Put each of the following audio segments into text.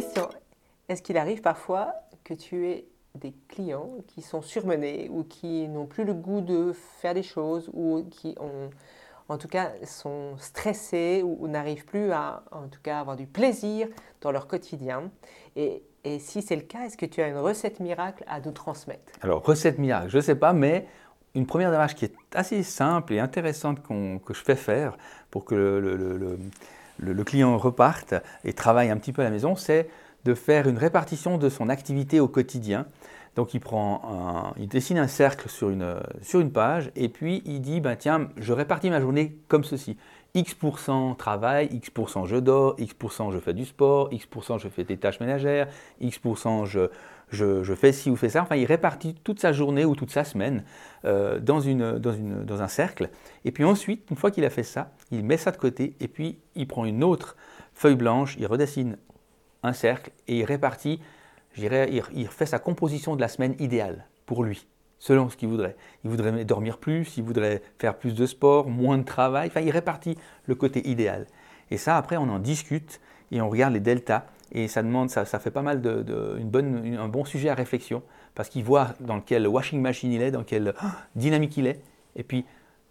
Christian, est-ce qu'il arrive parfois que tu aies des clients qui sont surmenés ou qui n'ont plus le goût de faire des choses ou qui ont, en tout cas sont stressés ou, n'arrivent plus à en tout cas avoir du plaisir dans leur quotidien? Et, et si c'est le cas, est-ce que tu as une recette miracle à nous transmettre? Alors recette miracle, je ne sais pas, mais une première démarche qui est assez simple et intéressante que je fais faire pour que le, client reparte et travaille un petit peu à la maison, c'est de faire une répartition de son activité au quotidien. Donc il, dessine un cercle sur une, sur une page et puis il dit, ben, tiens, je répartis ma journée comme ceci. X% travail, X% je dors, X% je fais du sport, X% je fais des tâches ménagères, X% je, je, fais ci ou fais ça. Enfin, il répartit toute sa journée ou toute sa semaine euh, dans, un cercle. Et puis ensuite, une fois qu'il a fait ça, il met ça de côté et puis il prend une autre feuille blanche, il redessine un cercle et il répartit, je il, il fait sa composition de la semaine idéale pour lui selon ce qu'il voudrait. Il voudrait dormir plus, il voudrait faire plus de sport, moins de travail. Enfin, il répartit le côté idéal. Et ça, après, on en discute et on regarde les deltas. Et ça demande, ça, ça fait pas mal de, une bonne, un bon sujet à réflexion parce qu'il voit dans quel washing machine il est, dans quelle oh, dynamique il est, et puis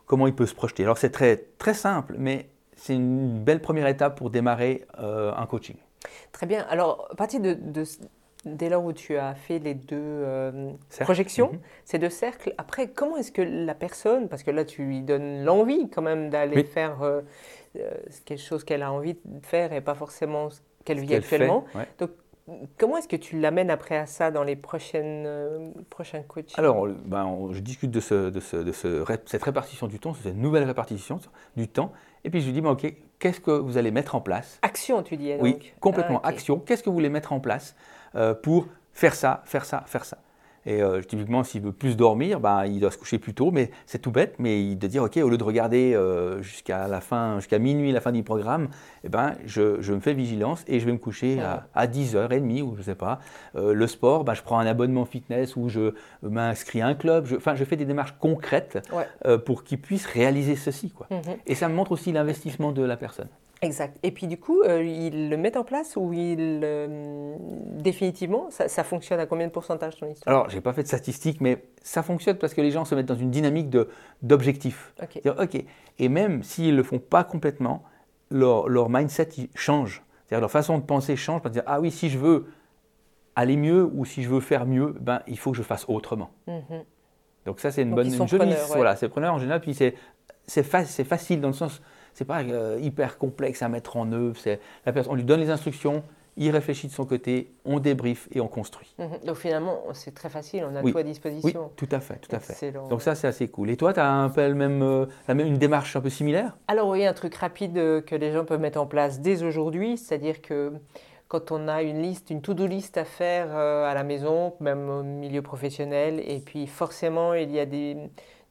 comment il peut se projeter. Alors c'est très, très simple, mais c'est une belle première étape pour démarrer euh, un coaching. Très bien. Alors, à partir de, dès lors où tu as fait les deux euh, projections, mhm. ces deux cercles, après, comment est-ce que la personne, parce que là tu lui donnes l'envie quand même d'aller faire euh, quelque chose qu'elle a envie de faire et pas forcément qu'elle vit actuellement. Donc, comment est-ce que tu l'amènes après à ça dans les prochaines, euh, prochains coachs Alors, ben, je discute de, ce, de, ce, de ce, cette répartition du temps, cette nouvelle répartition du temps. Et puis je lui dis, ben, OK, qu'est-ce que vous allez mettre en place? Action, tu dis. Donc. Oui, complètement. Ah, Action. Qu'est-ce que vous voulez mettre en place euh, pour faire ça, faire ça, faire ça? Et euh, typiquement, s'il veut plus dormir, ben, il doit se coucher plus tôt, mais c'est tout bête, mais il doit dire, OK, au lieu de regarder euh, jusqu'à la fin, jusqu'à minuit, la fin du programme, eh ben, je, je, me fais vigilance et je vais me coucher à, à 10h30 ou je ne sais pas. Euh, le sport, ben, je prends un abonnement fitness ou je m'inscris à un club. Enfin, je, fais des démarches concrètes pour qu'il puisse réaliser ceci. Quoi. Mhm. Et ça me montre aussi l'investissement de la personne. Exact. Et puis du coup, euh, ils le mettent en place ou ils euh, définitivement, ça, fonctionne à combien de pourcentage ton histoire? Alors, j'ai pas fait de statistiques, mais ça fonctionne parce que les gens se mettent dans une dynamique de d'objectif. Ok. ok. Et même s'ils le font pas complètement, leur, leur mindset change. C'est-à-dire leur façon de penser change. Pour dire ah oui, si je veux aller mieux ou si je veux faire mieux, ben il faut que je fasse autrement. Mhm. Donc ça c'est une bonne, une jolie, voilà, c'est preneur en général. Puis c'est c'est facile dans le sens c'est pas euh, hyper complexe à mettre en œuvre. C'est la personne, on lui donne les instructions, il réfléchit de son côté, on débriefe et on construit. Mhm. Donc finalement, c'est très facile, on a tout à disposition. Oui, tout à fait, tout à fait. Donc ça, c'est assez cool. Et toi, tu as un peu le même, euh, la même, une démarche un peu similaire? Alors oui, un truc rapide euh, que les gens peuvent mettre en place dès aujourd'hui, c'est-à-dire que quand on a une liste, une to-do list à faire à la maison, même au milieu professionnel, et puis forcément, il y a des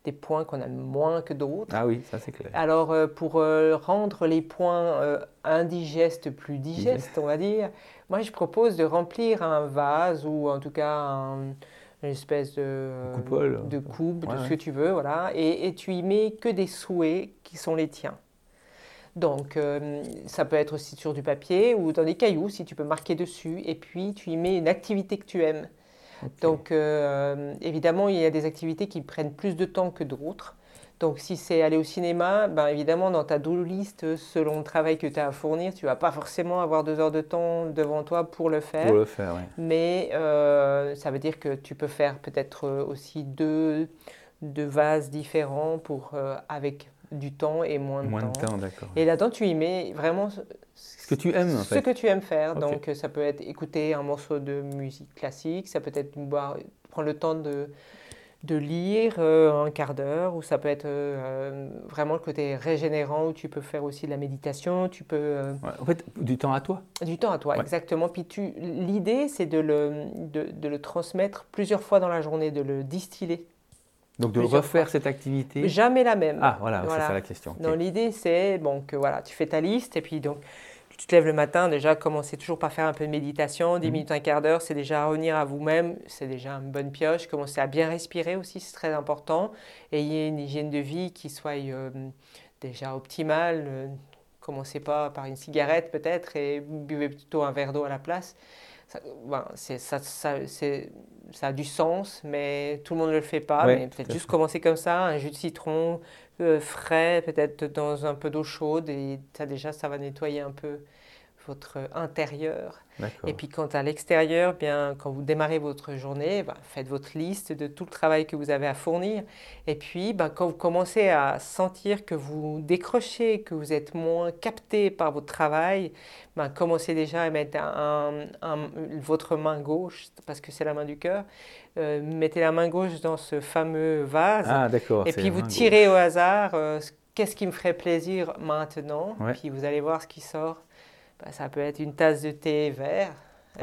des points qu'on aime moins que d'autres. Ah oui, ça c'est clair. Alors euh, pour euh, rendre les points euh, indigestes plus digestes, on va dire, moi je propose de remplir un vase ou en tout cas une espèce de, de coupe, de ce que tu veux, voilà, et, et, tu y mets que des souhaits qui sont les tiens. Donc ça peut être aussi sur du papier ou dans des cailloux si tu peux marquer dessus, et puis tu y mets une activité que tu aimes. Donc, euh, évidemment, il y a des activités qui prennent plus de temps que d'autres. Donc, si c'est aller au cinéma, ben, évidemment, dans ta do list, selon le travail que tu as à fournir, tu vas pas forcément avoir deux heures de temps devant toi pour le faire. Pour le faire, oui. Mais euh, ça veut dire que tu peux faire peut-être aussi deux, deux vases différents pour, euh, avec du temps et moins de moins temps. De temps d'accord. Et là-dedans, tu y mets vraiment ce que tu aimes, en fait. Ce que tu aimes faire. Donc, ça peut être écouter un morceau de musique classique, ça peut être boire, prendre le temps de, de lire euh, un quart d'heure, ou ça peut être euh, vraiment le côté régénérant où tu peux faire aussi de la méditation, tu peux... Euh, en fait, du temps à toi. Du temps à toi, exactement. Puis l'idée, c'est de le, de, de, le transmettre plusieurs fois dans la journée, de le distiller. Donc de refaire cette activité Jamais la même. Ah voilà, c'est ça la question. l'idée c'est bon, que voilà, tu fais ta liste et puis donc tu te lèves le matin, déjà commencer toujours par faire un peu de méditation, 10 mhm. minutes, un quart d'heure, c'est déjà revenir à vous-même, c'est déjà une bonne pioche. Commencer à bien respirer aussi, c'est très important. Ayez une hygiène de vie qui soit euh, déjà optimale. commencez pas par une cigarette peut-être et buvez plutôt un verre d'eau à la place. Ça, ben, ça, ça, ça, a du sens, mais tout le monde ne le fait pas. mais peut-être juste commencer comme ça, un jus de citron euh, frais, peut-être dans un peu d'eau chaude, et ça déjà, ça va nettoyer un peu votre intérieur. Et puis quant à l'extérieur, bien quand vous démarrez votre journée, bah, faites votre liste de tout le travail que vous avez à fournir. Et puis bah, quand vous commencez à sentir que vous décrochez, que vous êtes moins capté par votre travail, bah, commencez déjà à mettre votre main gauche, parce que c'est la main du cœur, euh, mettez la main gauche dans ce fameux vase. Ah, et puis vous tirez au hasard. Euh, qu'est-ce qui me ferait plaisir maintenant? Puis vous allez voir ce qui sort. Bah, ça peut être une tasse de thé vert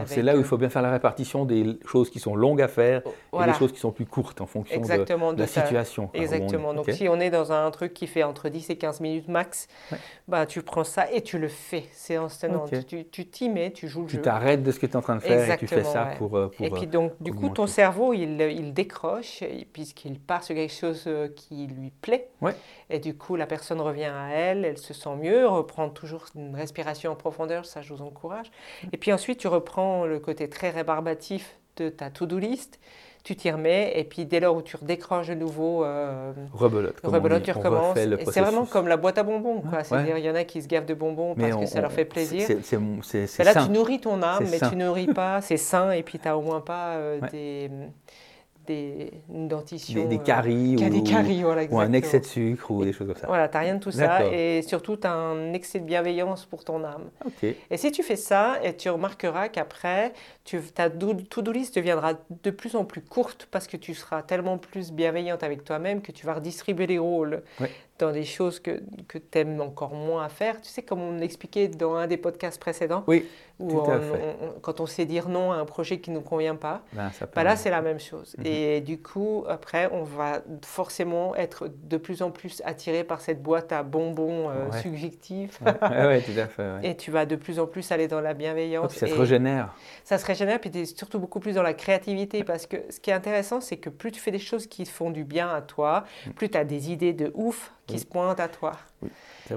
c'est là où il faut bien faire la répartition des choses qui sont longues à faire et des choses qui sont plus courtes en fonction de, la situation. Exactement. Donc si on est dans un truc qui fait entre 10 et 15 minutes max, bah, tu prends ça et tu le fais séance tenante. Tu t'y mets, tu joues le jeu. Tu t'arrêtes de ce que tu es en train de faire et tu fais ça pour, euh, pour, Et puis donc du coup ton cerveau il, il décroche puisqu'il part sur quelque chose euh, qui lui plaît. Et du coup la personne revient à elle, elle se sent mieux, reprend toujours une respiration en profondeur, ça je vous encourage. Et puis ensuite tu reprends le côté très rébarbatif de ta to-do list, tu t'y remets, et puis dès lors où tu redécroches de nouveau, euh, rebelote, tu recommences. c'est vraiment comme la boîte à bonbons. C'est-à-dire, il y en a qui se gavent de bonbons parce que ça leur fait plaisir. C'est là, tu nourris ton âme, mais tu nourris pas, c'est sain, et puis tu n'as au moins pas euh, des des dentitions. Des, caries, euh, ou, des caries ou, un excès de sucre ou des choses comme ça. Voilà, tu n'as rien de tout ça et surtout tu as un excès de bienveillance pour ton âme. Et si tu fais ça, et tu remarqueras qu'après, ta to-do list deviendra de plus en plus courte parce que tu seras tellement plus bienveillante avec toi-même que tu vas redistribuer les rôles dans des choses que, que tu aimes encore moins à faire. Tu sais, comme on l'expliquait dans un des podcasts précédents, oui, où quand on sait dire non à un projet qui ne nous convient pas, ben, bah là, c'est la même chose. Mhm. Et du coup, après, on va forcément être de plus en plus attiré par cette boîte à bonbons euh, subjectifs. tout à fait. Et tu vas de plus en plus aller dans la bienveillance. ça se régénère. Ça se régénère, puis tu es surtout beaucoup plus dans la créativité, parce que ce qui est intéressant, c'est que plus tu fais des choses qui font du bien à toi, mm. plus tu as des idées de ouf qui se pointent à toi.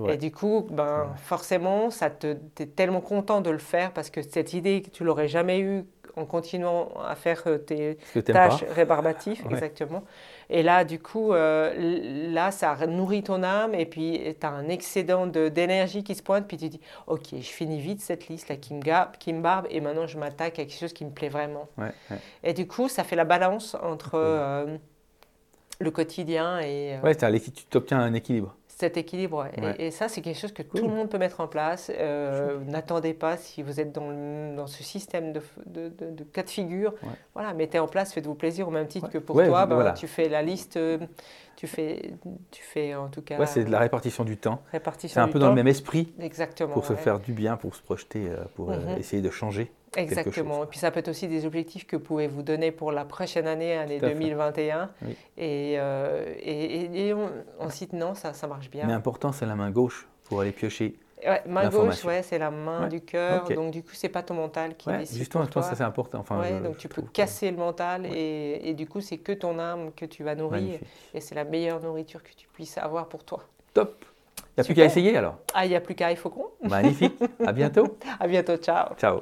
Et du coup, ben, forcément, ça te, es tellement content de le faire parce que cette idée que tu l'aurais jamais eue en continuant à faire euh, tes tâches rébarbatives, exactement. Et là, du coup, euh, là, ça nourrit ton âme et puis tu as un excédent d'énergie qui se pointe. Puis tu dis, OK, je finis vite cette liste là qui me, qui me barbe et maintenant je m'attaque à quelque chose qui me plaît vraiment. Et du coup, ça fait la balance entre euh, le quotidien et. ouais, tu obtiens un équilibre cet équilibre. Et, ça, c'est quelque chose que tout le monde peut mettre en place. Euh, n'attendez pas, si vous êtes dans, dans ce système de, de, de, cas de figure, voilà, mettez en place, faites-vous plaisir au même titre que pour toi. Ben, Tu fais la liste, euh, tu fais, tu fais en tout cas. c'est de la répartition du temps. Répartition c'est un peu dans le même esprit. Exactement. Pour se faire du bien, pour se projeter, euh, pour mhm. essayer de changer. Exactement. Et puis ça peut être aussi des objectifs que vous pouvez vous donner pour la prochaine année, année 2021. Et, euh, et, et, on, cite non, ça, ça marche bien. Mais important, c'est la main gauche pour aller piocher. Ouais, main gauche, ouais, c'est la main du cœur. Donc du coup, c'est pas ton mental qui décide. Justement, toi, ça c'est important. Enfin, donc tu peux casser le mental et, et, du coup, c'est que ton âme que tu vas nourrir. Et c'est la meilleure nourriture que tu puisses avoir pour toi. Top. Il n'y a plus qu'à essayer alors Ah, il n'y a plus qu'à, il faut qu'on. Magnifique. À bientôt. à bientôt. Ciao. Ciao.